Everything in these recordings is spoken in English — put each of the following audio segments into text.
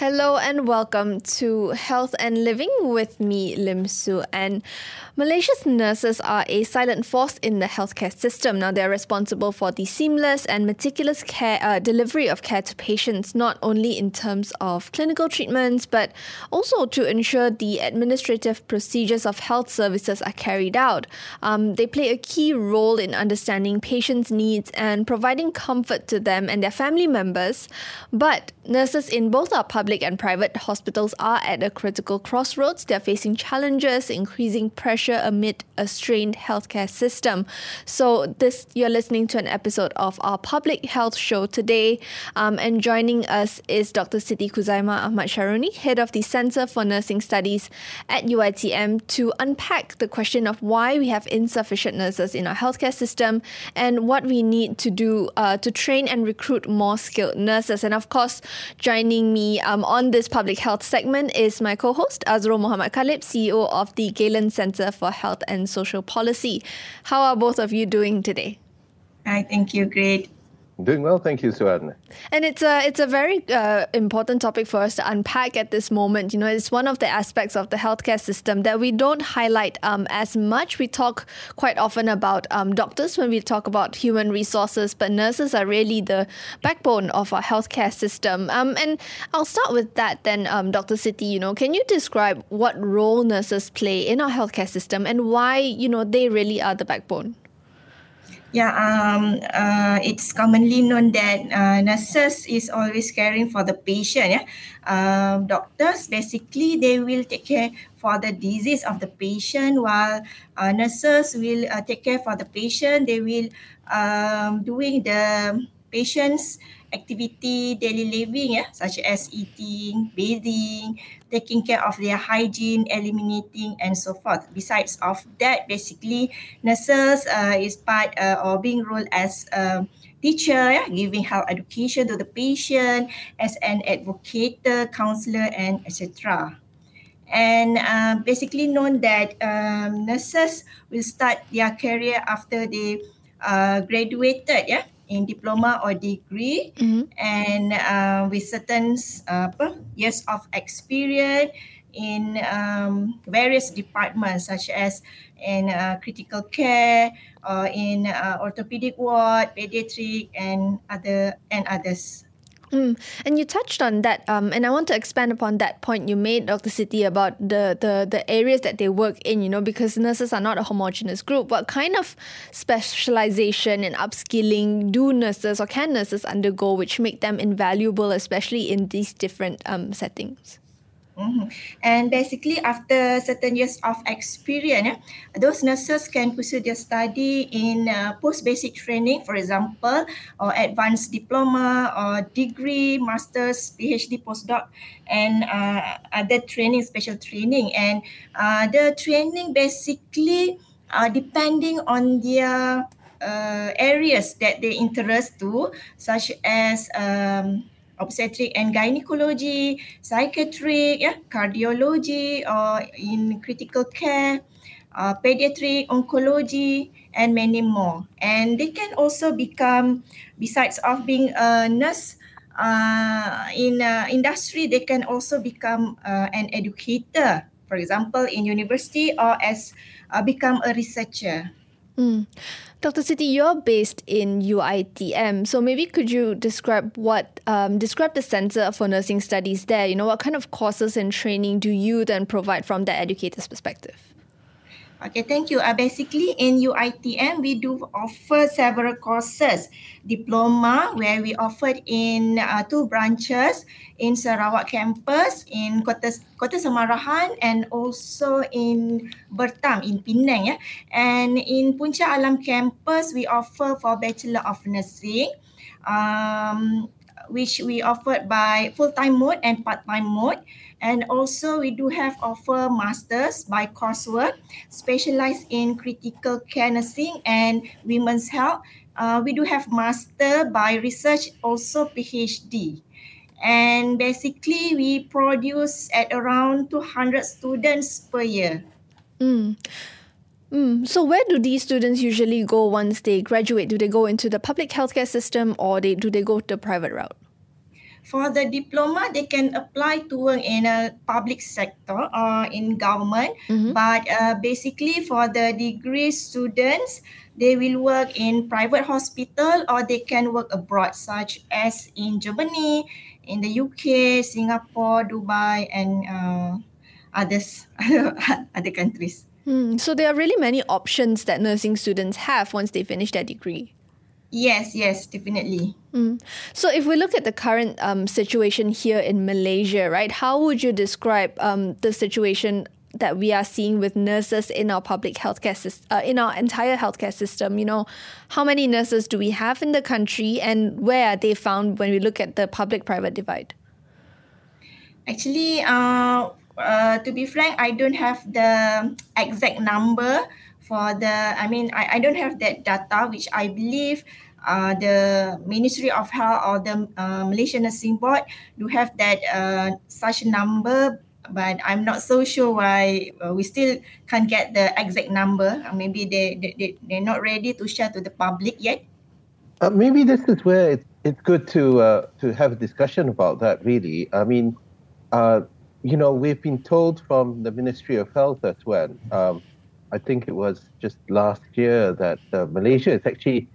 Hello and welcome to Health and Living with me, Lim Su. And Malaysia's nurses are a silent force in the healthcare system. Now, they're responsible for the seamless and meticulous care uh, delivery of care to patients, not only in terms of clinical treatments, but also to ensure the administrative procedures of health services are carried out. Um, they play a key role in understanding patients' needs and providing comfort to them and their family members. But nurses in both our public public and private hospitals are at a critical crossroads. They're facing challenges, increasing pressure amid a strained healthcare system. So, this you're listening to an episode of our public health show today. Um, and joining us is Dr. Siti Khuzaimah Ahmad Sharoni, head of the Center for Nursing Studies at UITM, to unpack the question of why we have insufficient nurses in our healthcare system and what we need to do uh, to train and recruit more skilled nurses. And of course, joining me um, um, on this public health segment is my co host, Azrul Muhammad Khalib, CEO of the Galen Center for Health and Social Policy. How are both of you doing today? Hi, thank you. Great. Doing well, thank you, Suadna. And it's a it's a very uh, important topic for us to unpack at this moment. You know, it's one of the aspects of the healthcare system that we don't highlight um, as much. We talk quite often about um, doctors when we talk about human resources, but nurses are really the backbone of our healthcare system. Um, and I'll start with that then, um, Dr. Siti. You know, can you describe what role nurses play in our healthcare system and why you know they really are the backbone? Yeah, um, uh, it's commonly known that uh, nurses is always caring for the patient. Yeah, um, doctors basically they will take care for the disease of the patient, while uh, nurses will uh, take care for the patient. They will um, doing the patient's activity daily living yeah, such as eating bathing taking care of their hygiene eliminating and so forth. Besides of that basically nurses uh, is part uh, or being role as a teacher yeah, giving health education to the patient as an advocate counselor and etc and uh, basically known that um, nurses will start their career after they uh, graduated yeah in diploma or degree mm-hmm. and uh, with certain uh, years of experience in um, various departments such as in uh, critical care or in uh, orthopedic ward, pediatric and other and others. Mm. And you touched on that, um, and I want to expand upon that point you made, Dr. Siti, about the, the, the areas that they work in, you know, because nurses are not a homogenous group. What kind of specialization and upskilling do nurses or can nurses undergo which make them invaluable, especially in these different um, settings? Mm-hmm. And basically, after certain years of experience, yeah, those nurses can pursue their study in uh, post-basic training, for example, or advanced diploma or degree, master's, PhD, postdoc, and uh, other training, special training. And uh, the training basically, uh, depending on their uh, areas that they interest to, such as um, obstetric and gynecology, psychiatric, yeah, cardiology, or in critical care, uh, pediatric, oncology, and many more. And they can also become, besides of being a nurse, uh, in uh, industry, they can also become uh, an educator, for example, in university or as uh, become a researcher. Mm. Dr. Siti, you're based in UITM, so maybe could you describe what um, describe the Center for Nursing Studies there? You know, what kind of courses and training do you then provide from the educator's perspective? Okay, thank you. Uh, basically, in UITM, we do offer several courses. Diploma, where we offered in uh, two branches, in Sarawak campus, in Kota, Kota Samarahan, and also in Bertam, in Penang. Yeah? And in Puncak Alam campus, we offer for Bachelor of Nursing. Um, which we offered by full-time mode and part-time mode. And also we do have offer masters by coursework, specialized in critical care nursing and women's health. Uh, we do have master by research, also PhD. And basically we produce at around 200 students per year. Mm. Mm, so where do these students usually go once they graduate? Do they go into the public healthcare system or they, do they go the private route? For the diploma, they can apply to work in a public sector or in government. Mm-hmm. But uh, basically, for the degree students, they will work in private hospital or they can work abroad, such as in Germany, in the UK, Singapore, Dubai, and uh, others, other countries. Hmm. So there are really many options that nursing students have once they finish their degree. Yes, yes, definitely. Mm. So, if we look at the current um, situation here in Malaysia, right, how would you describe um, the situation that we are seeing with nurses in our public healthcare system, uh, in our entire healthcare system? You know, how many nurses do we have in the country, and where are they found when we look at the public-private divide? Actually, uh, uh, to be frank, I don't have the exact number for the, I mean, I, I don't have that data, which I believe uh, the Ministry of Health or the uh, Malaysian Nursing Board do have that uh, such number, but I'm not so sure why uh, we still can't get the exact number. Uh, maybe they, they, they, they're not ready to share to the public yet. Uh, maybe this is where it's, it's good to to have a discussion about that. Really, I mean, you know, we've been told from the Ministry of Health as well. Um, I think it was just last year that uh, Malaysia is actually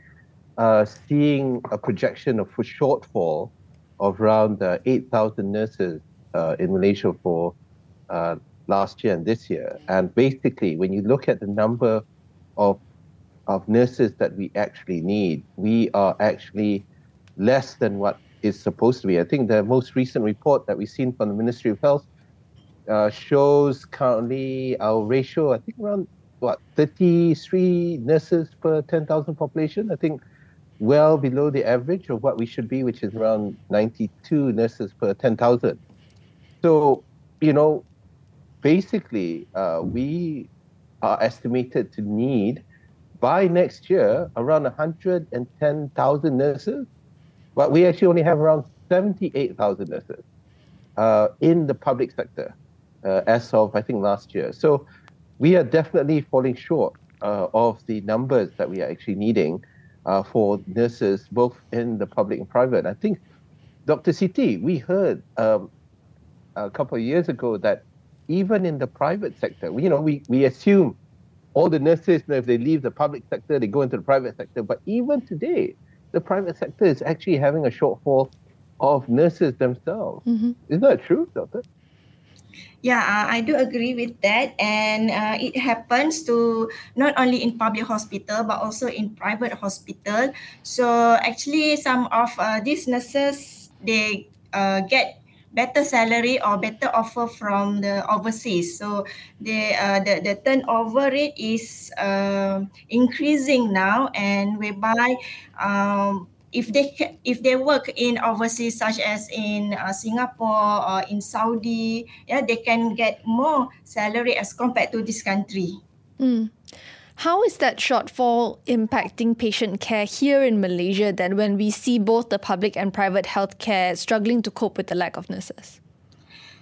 uh, seeing a projection of a shortfall of around uh, 8,000 nurses uh, in Malaysia for uh, last year and this year. And basically, when you look at the number of of nurses that we actually need, we are actually less than what is supposed to be. I think the most recent report that we've seen from the Ministry of Health uh, shows currently our ratio, I think around what 33 nurses per 10,000 population. I think well below the average of what we should be, which is around 92 nurses per 10,000. So, you know, basically, uh, we are estimated to need by next year around 110,000 nurses, but we actually only have around 78,000 nurses uh, in the public sector uh, as of, I think, last year. So, we are definitely falling short uh, of the numbers that we are actually needing uh, for nurses, both in the public and private. I think, Dr. Siti, we heard um, a couple of years ago that even in the private sector, you know, we, we assume all the nurses, you know, if they leave the public sector, they go into the private sector. But even today, the private sector is actually having a shortfall of nurses themselves. Mm-hmm. Is that true, Doctor? Yeah, uh, I do agree with that, and uh, it happens to not only in public hospital but also in private hospital. So actually, some of uh, these nurses they uh, get better salary or better offer from the overseas. So the uh, the the turnover rate is increasing now, and whereby um, if they if they work in overseas such as in uh, Singapore or in Saudi yeah they can get more salary as compared to this country mm. How is that shortfall impacting patient care here in Malaysia then when we see both the public and private healthcare struggling to cope with the lack of nurses?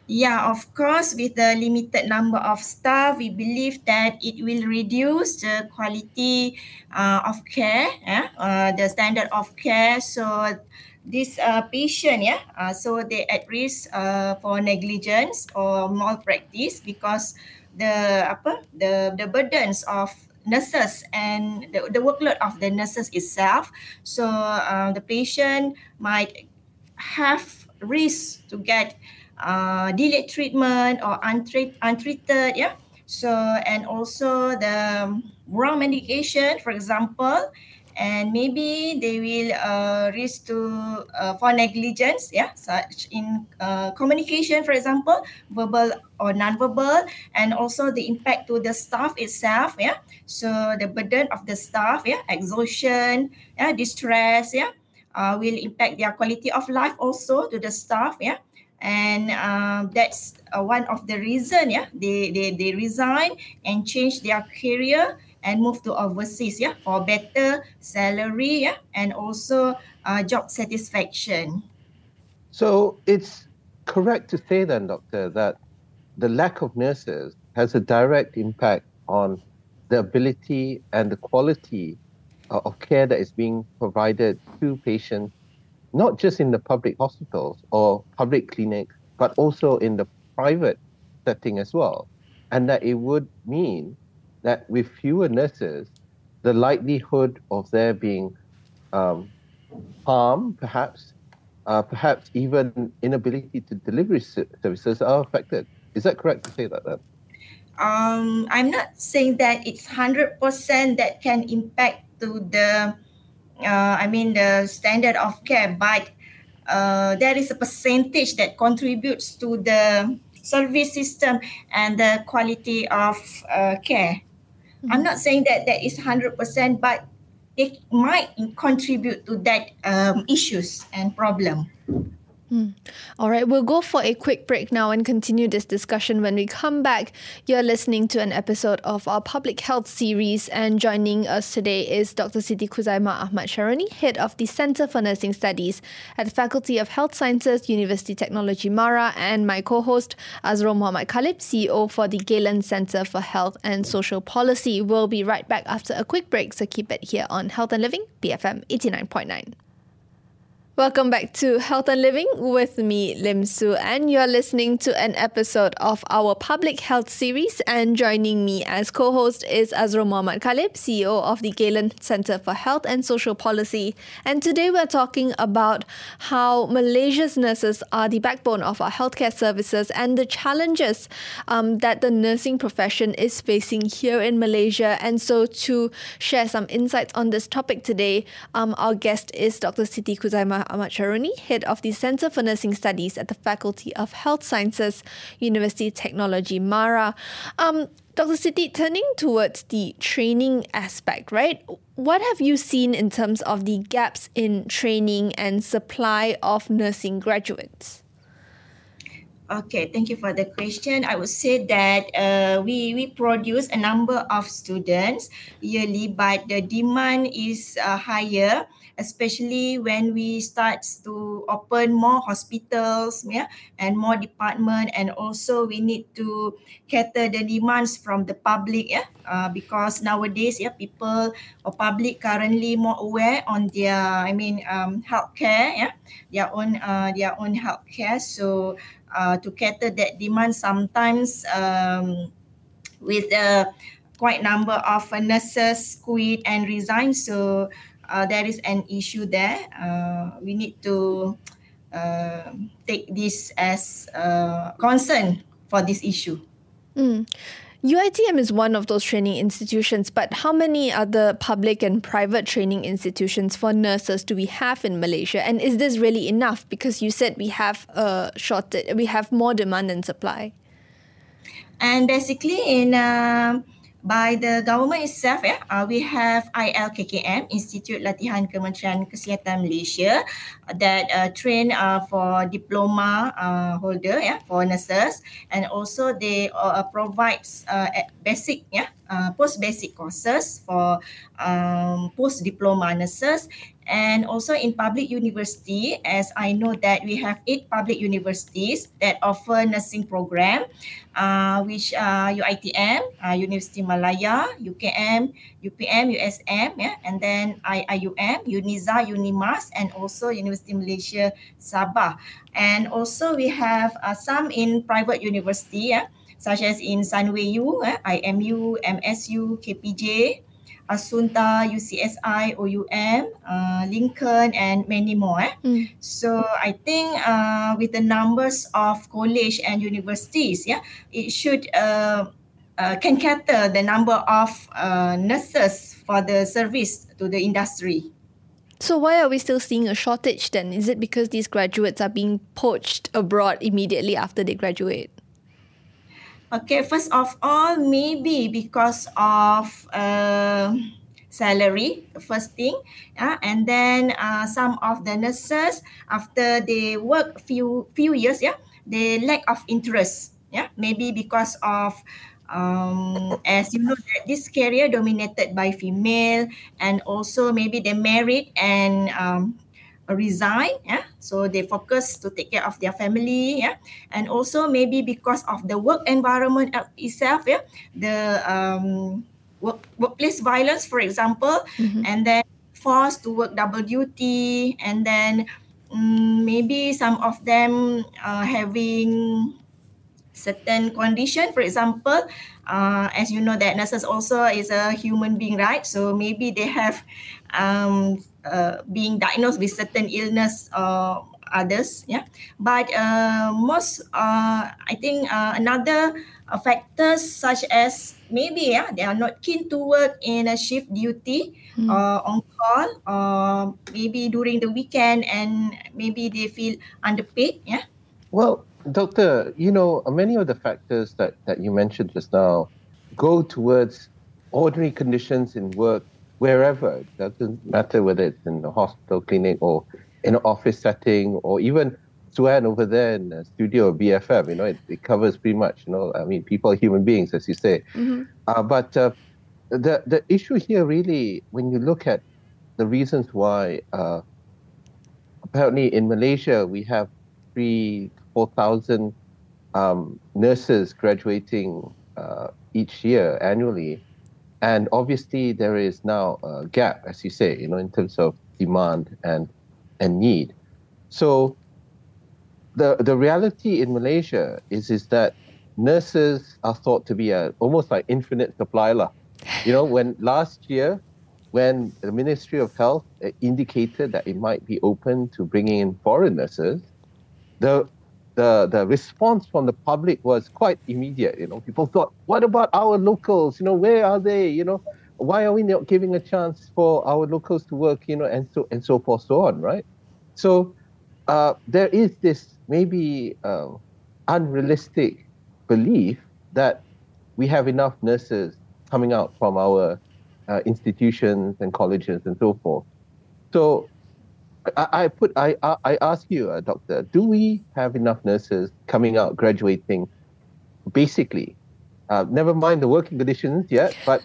Yeah, of course, with the limited number of staff, we believe that it will reduce the quality uh, of care, yeah, uh, the standard of care. So this uh, patient, yeah, uh, so they at risk uh, for negligence or malpractice because the apa the the burdens of nurses and the, the workload of the nurses itself. So uh, the patient might have risk to get uh, delayed treatment or untreat, untreated yeah. So and also the wrong medication for example and maybe they will uh, risk to uh, for negligence yeah. Such in uh, communication for example verbal or non-verbal and also the impact to the staff itself yeah. So the burden of the staff yeah. Exhaustion yeah distress yeah uh, will impact their quality of life also to the staff yeah and um, that's uh, one of the reason yeah they, they they resign and change their career and move to overseas yeah for better salary yeah and also uh, job satisfaction. So it's correct to say then doctor that the lack of nurses has a direct impact on the ability and the quality of care that is being provided to patients, not just in the public hospitals or public clinics, but also in the private setting as well. And that it would mean that with fewer nurses, the likelihood of there being um, harm, perhaps, uh, perhaps even inability to deliver services are affected. Is that correct to say that then? Um, I'm not saying that it's 100% that can impact to the, uh, I mean, the standard of care, but uh, there is a percentage that contributes to the service system and the quality of uh, care. Mm-hmm. I'm not saying that that is 100%, but it might contribute to that um, issues and problem. Mm. All right, we'll go for a quick break now and continue this discussion when we come back. You're listening to an episode of our public health series, and joining us today is Dr. Siti Khuzaimah Ahmad Sharoni, head of the Center for Nursing Studies at the Faculty of Health Sciences, University Technology Mara, and my co host Azrul Muhammad Khalib, CEO for the Galen Center for Health and Social Policy. We'll be right back after a quick break, so keep it here on Health and Living, BFM 89.9. Welcome back to Health and Living with me, Lim Su, and you're listening to an episode of our public health series. And joining me as co host is Azrul Muhammad Khalib, CEO of the Galen Center for Health and Social Policy. And today we're talking about how Malaysia's nurses are the backbone of our healthcare services and the challenges um, that the nursing profession is facing here in Malaysia. And so, to share some insights on this topic today, um, our guest is Dr. Siti Khuzaimah Ahmad Sharoni, head of the Center for Nursing Studies at the Faculty of Health Sciences, University Technology, Mara. Um, Dr. Siti, turning towards the training aspect, right? What have you seen in terms of the gaps in training and supply of nursing graduates? Okay, thank you for the question. I would say that uh, we we produce a number of students yearly, but the demand is uh, higher especially when we start to open more hospitals yeah, and more department and also we need to cater the demands from the public yeah, uh, because nowadays yeah, people or public currently more aware on their I mean um, healthcare yeah, their own uh, their own healthcare. So uh, to cater that demand sometimes um, with a quite number of nurses quit and resign. So uh, there is an issue there. Uh, we need to uh, take this as a concern for this issue. Mm. UITM is one of those training institutions, but how many other public and private training institutions for nurses do we have in Malaysia? And is this really enough? Because you said we have a shortage, we have more demand than supply. And basically, in uh, by the government itself ya uh, we have ILKKM Institute Latihan Kementerian Kesihatan Malaysia that uh, train uh, for diploma uh, holder ya yeah, for nurses. And also they uh, provides uh, basic ya yeah, uh, post basic courses for um, post diploma nurses and also in public university as i know that we have eight public universities that offer nursing program uh, which are UITM, uh, University Malaya, UKM, UPM, USM, yeah, and then IIUM, UniSZA, UNIMAS, and also University Malaysia Sabah. And also we have uh, some in private university, yeah, such as in Sunway eh, IMU, MSU, KPJ, Assunta, UCSI, OUM, uh, Lincoln, and many more. Eh? Mm. So I think uh, with the numbers of college and universities, yeah, it should uh, uh, can cater the number of uh, nurses for the service to the industry. So why are we still seeing a shortage then? Is it because these graduates are being poached abroad immediately after they graduate? Okay, first of all, maybe because of uh, salary, first thing, yeah, and then uh, some of the nurses after they work few few years, yeah, they lack of interest, yeah, maybe because of um, as you know that this career dominated by female and also maybe they married and um, resign yeah so they focus to take care of their family yeah and also maybe because of the work environment itself yeah the um work, workplace violence, for example, mm-hmm. and then forced to work double duty, and then um, maybe some of them uh, having certain condition. For example, uh, as you know, that nurses also is a human being, right? So maybe they have um, uh, being diagnosed with certain illness or others. Yeah, but uh, most, uh, I think, uh, another uh, factors such as maybe yeah they are not keen to work in a shift duty mm. or on call or maybe during the weekend and maybe they feel underpaid. Yeah. Well, Doctor, you know, many of the factors that, that you mentioned just now go towards ordinary conditions in work wherever. It doesn't matter whether it's in a hospital, clinic, or in an office setting, or even Suan over there in the studio of BFM. You know, it, it, covers pretty much. You know, I mean, people are human beings, as you say. Mm-hmm. Uh, but uh, the the issue here really, when you look at the reasons why, uh, apparently in Malaysia we have three 4,000 um, nurses graduating uh, each year annually. And obviously, there is now a gap, as you say, you know, in terms of demand and and need. So, the the reality in Malaysia is is that nurses are thought to be a almost like infinite supply. You know, when last year, when the Ministry of Health uh, indicated that it might be open to bringing in foreign nurses, the the the response from the public was quite immediate. You know, people thought, "What about our locals? You know, where are they? You know, why are we not giving a chance for our locals to work? You know, and so and so forth, so on, right?" So uh, there is this maybe uh, unrealistic belief that we have enough nurses coming out from our uh, institutions and colleges and so forth. So I, put I I ask you, uh, doctor, do we have enough nurses coming out graduating? Basically, uh, never mind the working conditions yet, but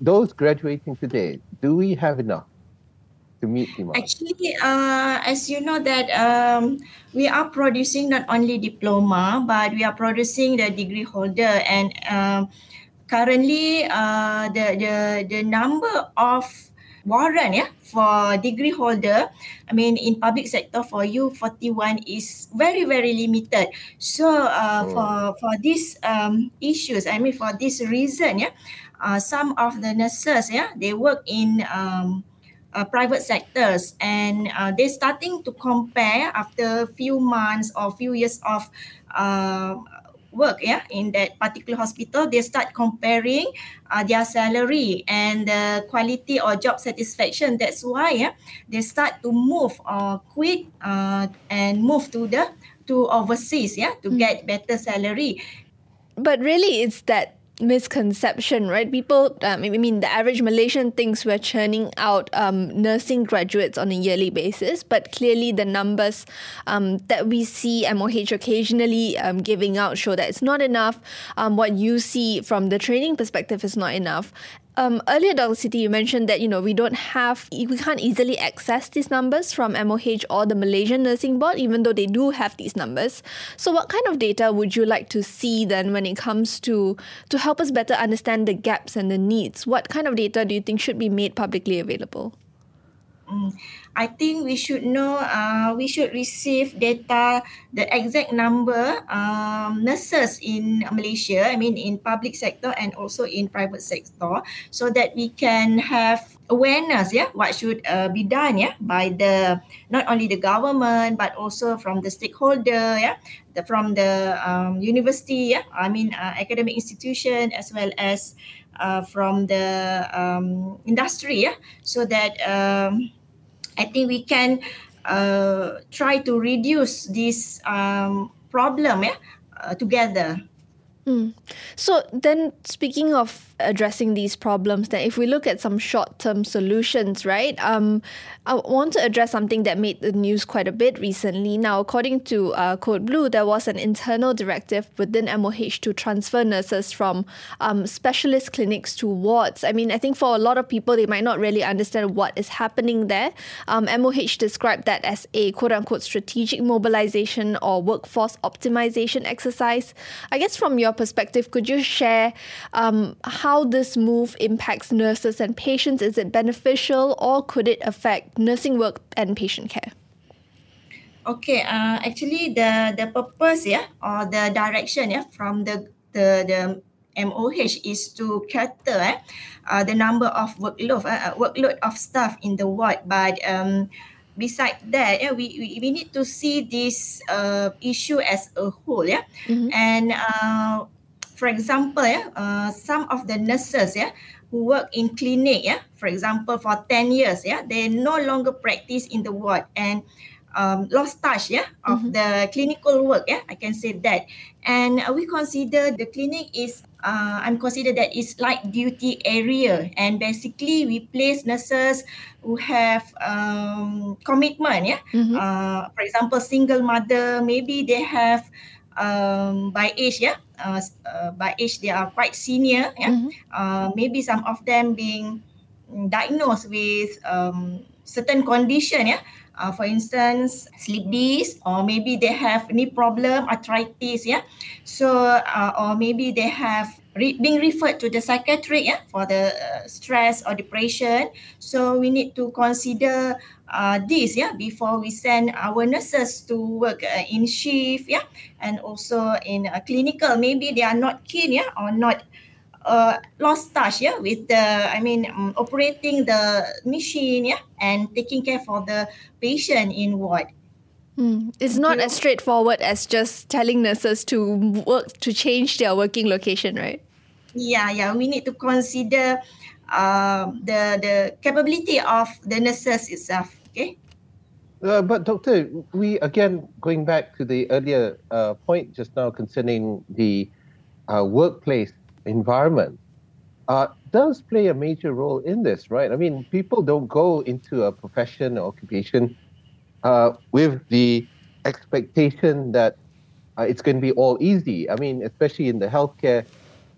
those graduating today, do we have enough to meet demand? Actually, uh, as you know that um, we are producing not only diploma, but we are producing the degree holder, and um, currently uh, the the the number of warrant yeah for degree holder i mean in public sector for you 41 is very very limited so uh, oh. for for these um, issues i mean for this reason yeah uh, some of the nurses yeah they work in um, uh, private sectors and uh, they're starting to compare after few months or few years of uh, work yeah in that particular hospital they start comparing uh, their salary and the quality or job satisfaction that's why yeah they start to move or quit uh, and move to the to overseas yeah to mm. get better salary but really it's that misconception, right? People, um, I mean, the average Malaysian thinks we're churning out um, nursing graduates on a yearly basis, but clearly the numbers um, that we see MOH occasionally um, giving out show that it's not enough. Um, what you see from the training perspective is not enough. Um, earlier, Dr. Siti, you mentioned that you know we don't have, we can't easily access these numbers from MOH or the Malaysian Nursing Board, even though they do have these numbers. So, what kind of data would you like to see then when it comes to to help us better understand the gaps and the needs? What kind of data do you think should be made publicly available? Mm. I think we should know, uh, we should receive data, the exact number um, nurses in Malaysia, I mean in public sector and also in private sector, so that we can have awareness, yeah, what should uh, be done, yeah, by the, not only the government, but also from the stakeholder, yeah, the, from the um, university, yeah, I mean uh, academic institution as well as uh, from the um, industry, yeah, so that um, I think we can uh, try to reduce this um, problem yeah, uh, together. Mm. So then, speaking of addressing these problems, then if we look at some short-term solutions, right? Um, I want to address something that made the news quite a bit recently. Now, according to uh, Code Blue, there was an internal directive within MOH to transfer nurses from um, specialist clinics to wards. I mean, I think for a lot of people, they might not really understand what is happening there. Um, MOH described that as a quote-unquote strategic mobilization or workforce optimization exercise. I guess from your perspective, could you share um, how how this move impacts nurses and patients? Is it beneficial or could it affect nursing work and patient care? Okay, uh, actually the the purpose yeah or the direction yeah from the the the MOH is to cater eh, uh, the number of workload uh, uh, workload of staff in the ward. But um, beside that, yeah, we, we we need to see this uh, issue as a whole. Yeah, mm-hmm. and uh, for example, yeah, uh, some of the nurses yeah who work in clinic yeah, for example, for ten years yeah, they no longer practice in the ward and um, lost touch yeah of mm-hmm. the clinical work yeah i can say that and we consider the clinic is uh, i'm consider that is light duty area and basically we place nurses who have um, commitment yeah mm-hmm. uh, for example single mother maybe they have um, by age yeah uh, uh, by age they are quite senior yeah mm-hmm. uh, maybe some of them being diagnosed with um, certain condition yeah uh, for instance sleep dis or maybe they have knee problem arthritis yeah so uh, or maybe they have re- being referred to the psychiatric yeah for the uh, stress or depression. So we need to consider uh, this yeah before we send our nurses to work uh, in shift yeah and also in a clinical. Maybe they are not keen yeah or not uh, lost touch yeah with the i mean um, operating the machine yeah and taking care for the patient in ward mm. it's not as straightforward as just telling nurses to work to change their working location right yeah yeah we need to consider uh, the the capability of the nurses itself okay uh, but doctor we again going back to the earlier uh, point just now concerning the uh, workplace environment uh, does play a major role in this, right? I mean, people don't go into a profession or occupation uh, with the expectation that uh, it's going to be all easy. I mean, especially in the healthcare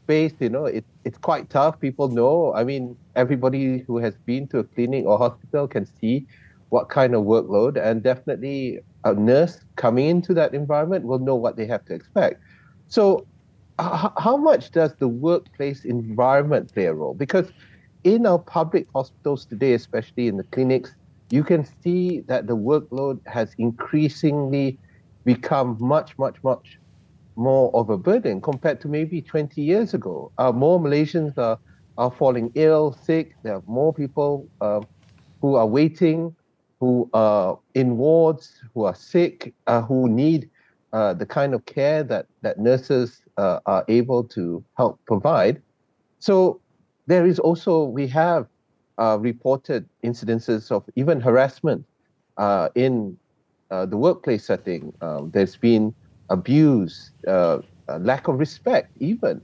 space, you know, it, it's quite tough. People know. I mean, everybody who has been to a clinic or hospital can see what kind of workload, and definitely a nurse coming into that environment will know what they have to expect. So how much does the workplace environment play a role? Because in our public hospitals today, especially in the clinics, you can see that the workload has increasingly become much, much, much more of a burden compared to maybe 20 years ago. Uh, more Malaysians are, are falling ill, sick. There are more people uh, who are waiting, who are in wards, who are sick, uh, who need uh, the kind of care that, that nurses uh, are able to help provide. So there is also, we have uh, reported incidences of even harassment uh, in uh, the workplace setting. Um, there's been abuse, lack of respect, even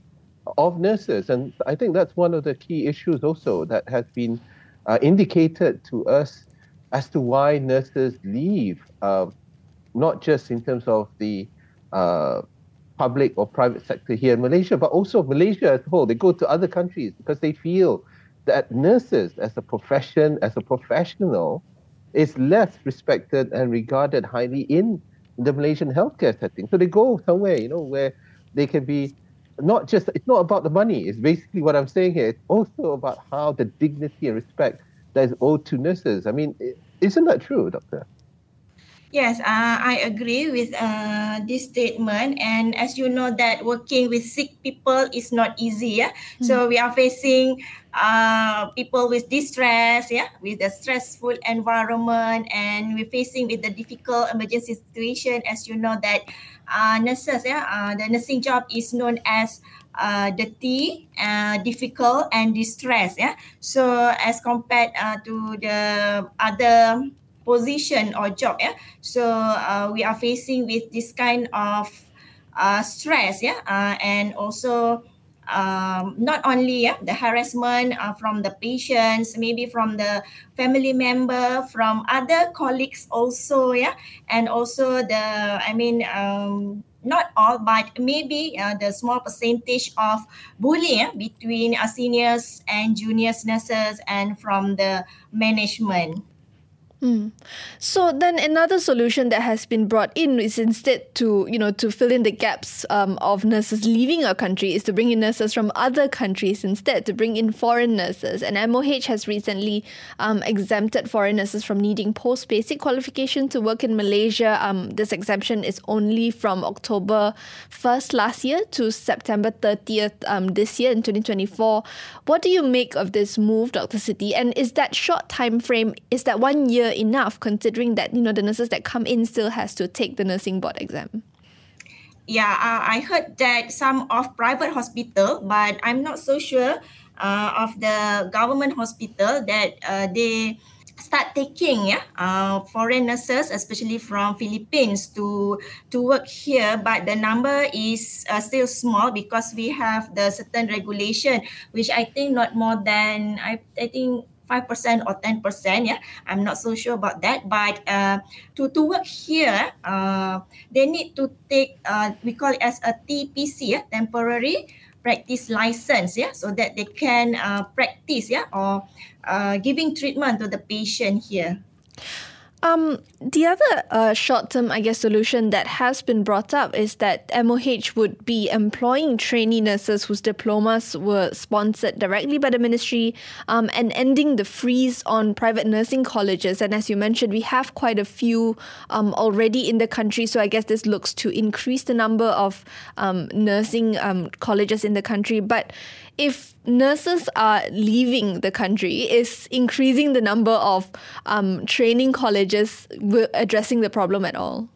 of nurses. And I think that's one of the key issues also that has been indicated to us as to why nurses leave not just in terms of the uh, public or private sector here in Malaysia, but also Malaysia as a whole. They go to other countries because they feel that nurses as a profession, as a professional, is less respected and regarded highly in the Malaysian healthcare setting. So they go somewhere, you know, where they can be not just, it's not about the money. It's basically what I'm saying here. It's also about how the dignity and respect that is owed to nurses. I mean, isn't that true, Doctor? Yes, uh, I agree with uh, this statement. And as you know, that working with sick people is not easy. Yeah, mm-hmm. so we are facing uh, people with distress. Yeah, with a stressful environment, and we're facing with the difficult emergency situation. As you know, that uh, nurses, yeah, uh, the nursing job is known as uh, dirty, uh, difficult, and distress. Yeah, so as compared uh, to the other position or job yeah so uh, we are facing with this kind of uh, stress yeah uh, and also um, not only yeah, the harassment uh, from the patients maybe from the family member from other colleagues also yeah. And also the i mean um, not all but maybe uh, the small percentage of bullying yeah, between uh, seniors and juniors nurses and from the management Mm. So then another solution that has been brought in is instead to you know to fill in the gaps um, of nurses leaving our country is to bring in nurses from other countries instead to bring in foreign nurses and MOH has recently um, exempted foreign nurses from needing post basic qualification to work in Malaysia. Um, this exemption is only from October 1st last year to September 30th um, this year in 2024. What do you make of this move, Dr. Siti? And is that short time frame? Is that one year? Enough considering that you know the nurses that come in still has to take the nursing board exam. Yeah uh, i heard that some of private hospital but i'm not so sure uh, of the government hospital that uh, they start taking yeah uh, foreign nurses especially from philippines to to work here but the number is uh, still small because we have the certain regulation which i think not more than i, I think 5% or 10%. Yeah, I'm not so sure about that. But uh, to, to work here, uh, they need to take, uh, we call it as a TPC, yeah, temporary practice license, yeah, so that they can uh, practice, yeah, or uh, giving treatment to the patient here. Um, the other uh, short-term, I guess, solution that has been brought up is that MOH would be employing trainee nurses whose diplomas were sponsored directly by the ministry, um, and ending the freeze on private nursing colleges. And as you mentioned, we have quite a few um, already in the country, so I guess this looks to increase the number of um, nursing um, colleges in the country. But if nurses are leaving the country, is increasing the number of um, training colleges addressing the problem at all?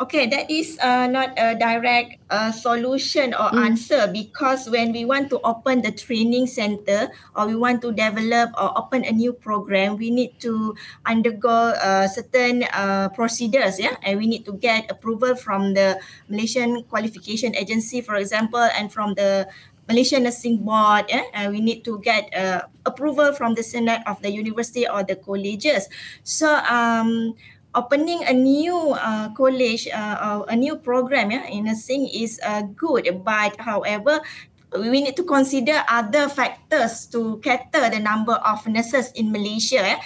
Okay, that is uh, not a direct uh, solution or mm. answer because when we want to open the training center or we want to develop or open a new program, we need to undergo uh, certain uh, procedures, yeah, and we need to get approval from the Malaysian Qualification Agency, for example, and from the Malaysian Nursing Board, eh, uh, we need to get uh, approval from the Senate of the university or the colleges. So, um, opening a new uh, college, uh, a new program yeah, in nursing is uh, good. But however, we need to consider other factors to cater the number of nurses in Malaysia eh,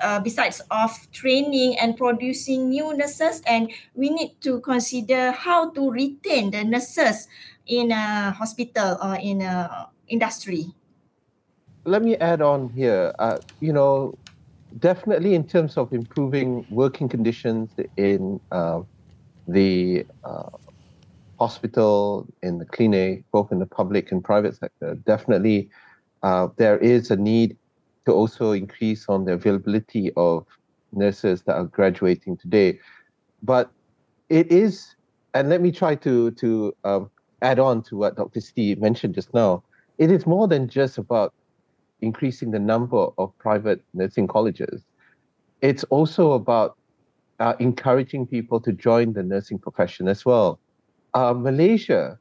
uh, besides of training and producing new nurses and we need to consider how to retain the nurses in a hospital or in a industry. Let me add on here. Uh, you know, definitely in terms of improving working conditions in uh, the uh, hospital, in the clinic, both in the public and private sector, definitely uh, there is a need to also increase on the availability of nurses that are graduating today. But it is, and let me try to to um, add on to what Dr. Steve mentioned just now, it is more than just about increasing the number of private nursing colleges. It's also about uh, encouraging people to join the nursing profession as well. Uh, Malaysia,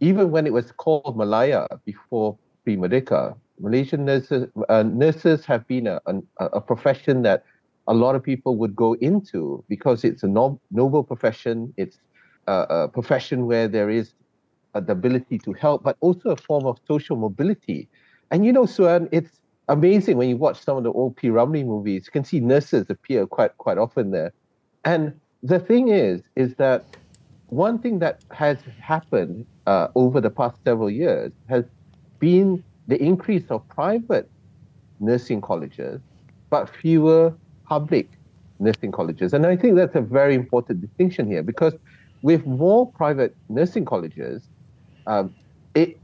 even when it was called Malaya before pre Merdeka, Malaysian nurses, uh, nurses have been a, a, a, profession that a lot of people would go into because it's a no, noble profession. It's a, profession where there is the ability to help, but also a form of social mobility. And you know, Suan, it's amazing when you watch some of the old P. Ramlee movies. You can see nurses appear quite quite often there. And the thing is, is that one thing that has happened uh, over the past several years has been the increase of private nursing colleges, but fewer public nursing colleges. And I think that's a very important distinction here because with more private nursing colleges, um, it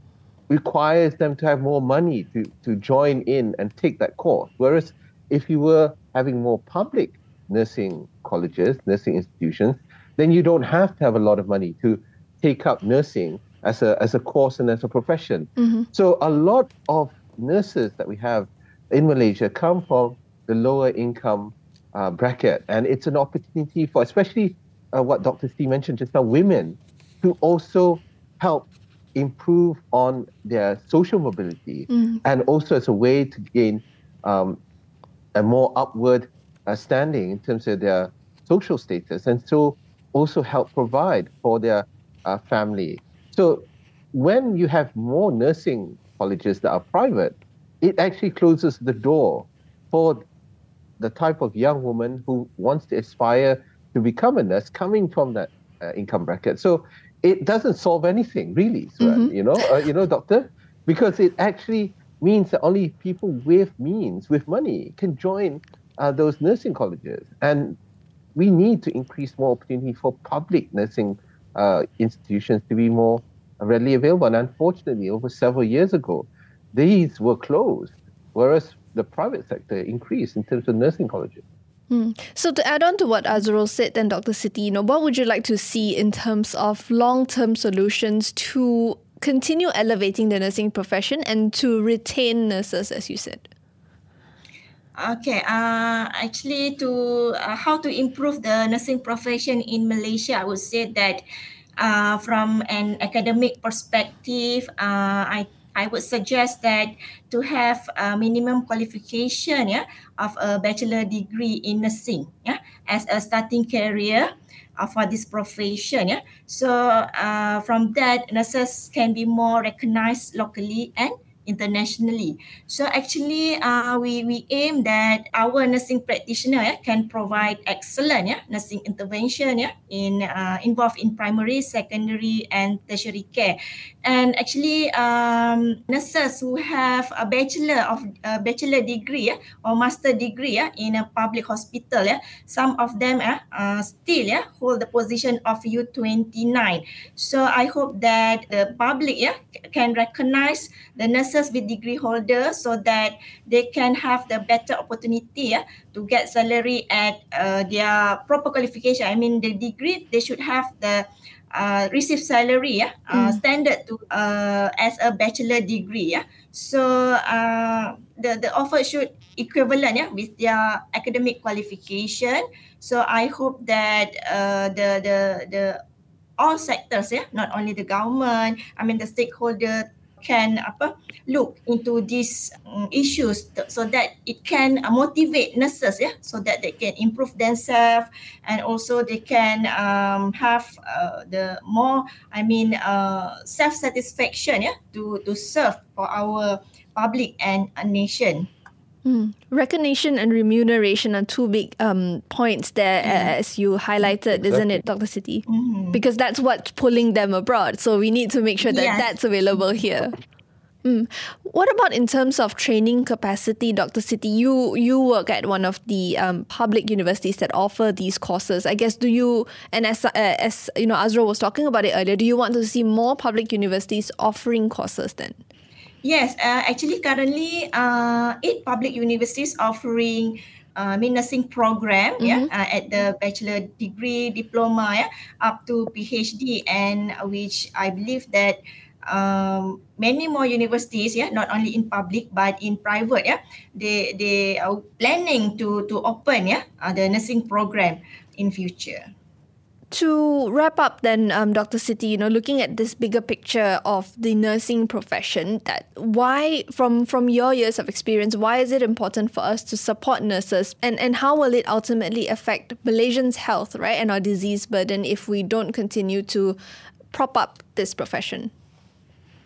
requires them to have more money to, to join in and take that course. Whereas if you were having more public nursing colleges, nursing institutions, then you don't have to have a lot of money to take up nursing as a, as a course and as a profession. Mm-hmm. So a lot of nurses that we have in Malaysia come from the lower income uh, bracket. And it's an opportunity for, especially uh, what Dr. Steve mentioned just now, women to also help improve on their social mobility mm. and also as a way to gain um, a more upward uh, standing in terms of their social status and so also help provide for their uh, family. So when you have more nursing colleges that are private, it actually closes the door for the type of young woman who wants to aspire to become a nurse coming from that uh, income bracket. So it doesn't solve anything really, mm-hmm. you know, uh, you know, doctor, because it actually means that only people with means, with money, can join uh, those nursing colleges, and we need to increase more opportunity for public nursing uh, institutions to be more readily available. And unfortunately, over several years ago, these were closed, whereas the private sector increased in terms of nursing colleges. Hmm. So to add on to what Azrul said, then Dr. Siti, you know, what would you like to see in terms of long-term solutions to continue elevating the nursing profession and to retain nurses, as you said? Okay, uh, actually, to uh, how to improve the nursing profession in Malaysia, I would say that uh, from an academic perspective, uh, I I would suggest that to have a minimum qualification yeah, of a bachelor degree in nursing yeah, as a starting career uh, for this profession. Yeah. So uh, from that, nurses can be more recognized locally and internationally. So actually, uh, we we aim that our nursing practitioner yeah, can provide excellent yeah, nursing intervention yeah, in uh, involved in primary, secondary, and tertiary care. And actually, um, nurses who have a bachelor of a bachelor degree yeah, or master degree yeah, in a public hospital, yeah, some of them yeah, uh, still yeah, hold the position of U29. So I hope that the public yeah, can recognize the nurses with degree holders so that they can have the better opportunity yeah, to get salary at uh, their proper qualification. I mean, the degree, they should have the uh, receive salary yeah, uh, mm. standard to uh, as a bachelor degree. Yeah. So uh, the, the offer should equivalent yeah, with their academic qualification. So I hope that uh, the, the, the all sectors, yeah, not only the government, I mean the stakeholder can apa look into these um, issues so that it can uh, motivate nurses yeah? So that they can improve themselves and also they can um, have uh, the more i mean uh, self satisfaction yeah? To to serve for our public and a nation Mm. Recognition and remuneration are two big um, points there, mm. as you highlighted, exactly. isn't it, Dr. Siti? Mm-hmm. Because that's what's pulling them abroad. So we need to make sure that yes. that's available here. Mm. What about in terms of training capacity, Dr. Siti? You you work at one of the um, public universities that offer these courses. I guess do you and as uh, as you know, Azrul was talking about it earlier. Do you want to see more public universities offering courses then? Yes, uh, actually, currently, uh, eight public universities offering uh, nursing program mm-hmm. yeah uh, at the bachelor degree diploma yeah up to PhD and which I believe that um, many more universities yeah not only in public but in private yeah they they are planning to to open yeah uh, the nursing program in future to wrap up then um, dr Siti, you know looking at this bigger picture of the nursing profession that why from from your years of experience why is it important for us to support nurses? And and how will it ultimately affect malaysians health right and our disease burden if we don't continue to prop up this profession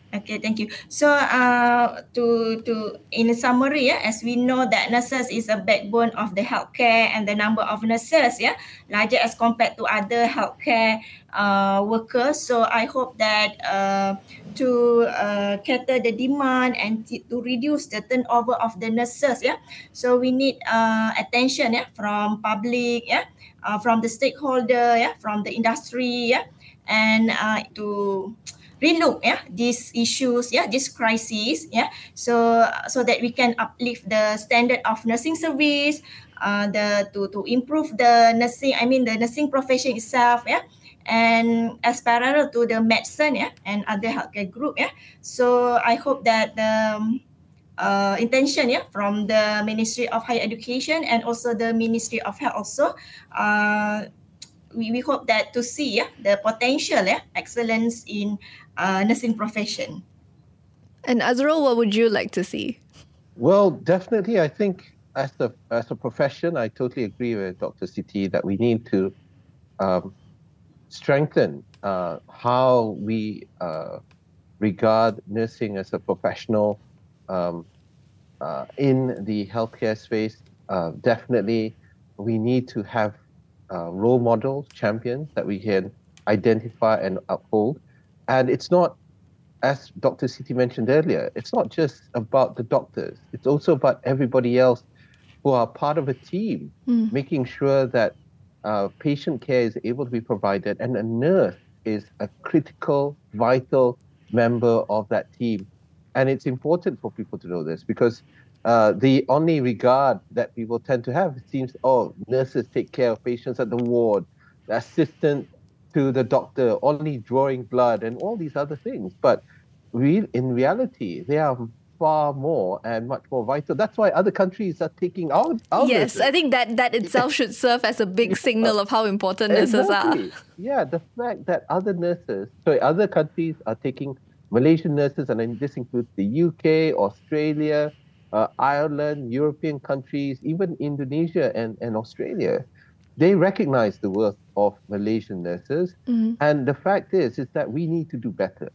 Okay, thank you. So, uh, to to in summary, yeah, as we know that nurses is a backbone of the healthcare, and the number of nurses, yeah, larger as compared to other healthcare uh, workers. So, I hope that uh, to uh, cater the demand and to reduce the turnover of the nurses, yeah. So, we need uh, attention, yeah, from public, yeah, uh, from the stakeholder, yeah, from the industry, yeah, and uh, to relook yeah these issues yeah this crisis yeah. So so that we can uplift the standard of nursing service uh, the to to improve the nursing i mean the nursing profession itself yeah. And as parallel to the medicine yeah and other healthcare group yeah. So i hope that the um, uh, intention yeah from the ministry of higher education and also the ministry of health also uh, we, we hope that to see yeah, the potential yeah, excellence in uh, nursing profession. And Azrul, what would you like to see? Well, definitely, I think as a as a profession, I totally agree with Dr. Siti that we need to um, strengthen uh, how we uh, regard nursing as a professional um, uh, in the healthcare space. uh, definitely we need to have uh, role models, champions that we can identify and uphold. And it's not, as Dr. Siti mentioned earlier, it's not just about the doctors, it's also about everybody else who are part of a team, mm. making sure that uh, patient care is able to be provided and a nurse is a critical, vital member of that team. And it's important for people to know this because uh, the only regard that people tend to have seems, oh, nurses take care of patients at the ward, the assistant to the doctor, only drawing blood, and all these other things. But we, in reality, they are far more and much more vital. That's why other countries are taking our, our Yes, nurses. I think that that itself should serve as a big signal of how important nurses exactly. are. Yeah, the fact that other nurses, sorry, other countries are taking Malaysian nurses, and this includes the UK, Australia, uh, Ireland, European countries, even Indonesia and, and Australia, they recognize the worth of Malaysian nurses. Mm-hmm. And the fact is, is that we need to do better.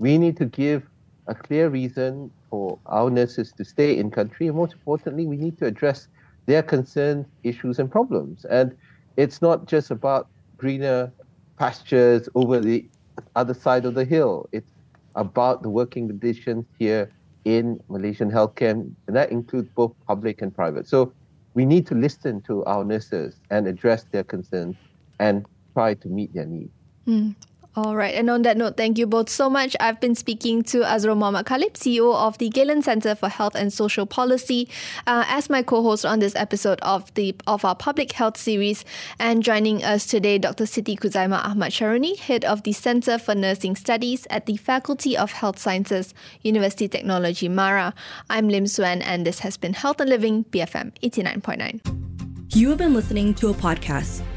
We need to give a clear reason for our nurses to stay in country. And most importantly, we need to address their concerns, issues, and problems. And it's not just about greener pastures over the other side of the hill. It's about the working conditions here in Malaysian healthcare, and that includes both public and private. So we need to listen to our nurses and address their concerns and try to meet their needs. Mm. All right. And on that note, thank you both so much. I've been speaking to Azrul Muhammad Khalib, CEO of the Galen Center for Health and Social Policy, uh, as my co-host on this episode of the of our public health series. And joining us today, Dr. Siti Khuzaimah Ahmad Sharoni, head of the Center for Nursing Studies at the Faculty of Health Sciences, University Technology, Mara. I'm Lim Suen, and this has been Health and Living, BFM 89.9. You have been listening to a podcast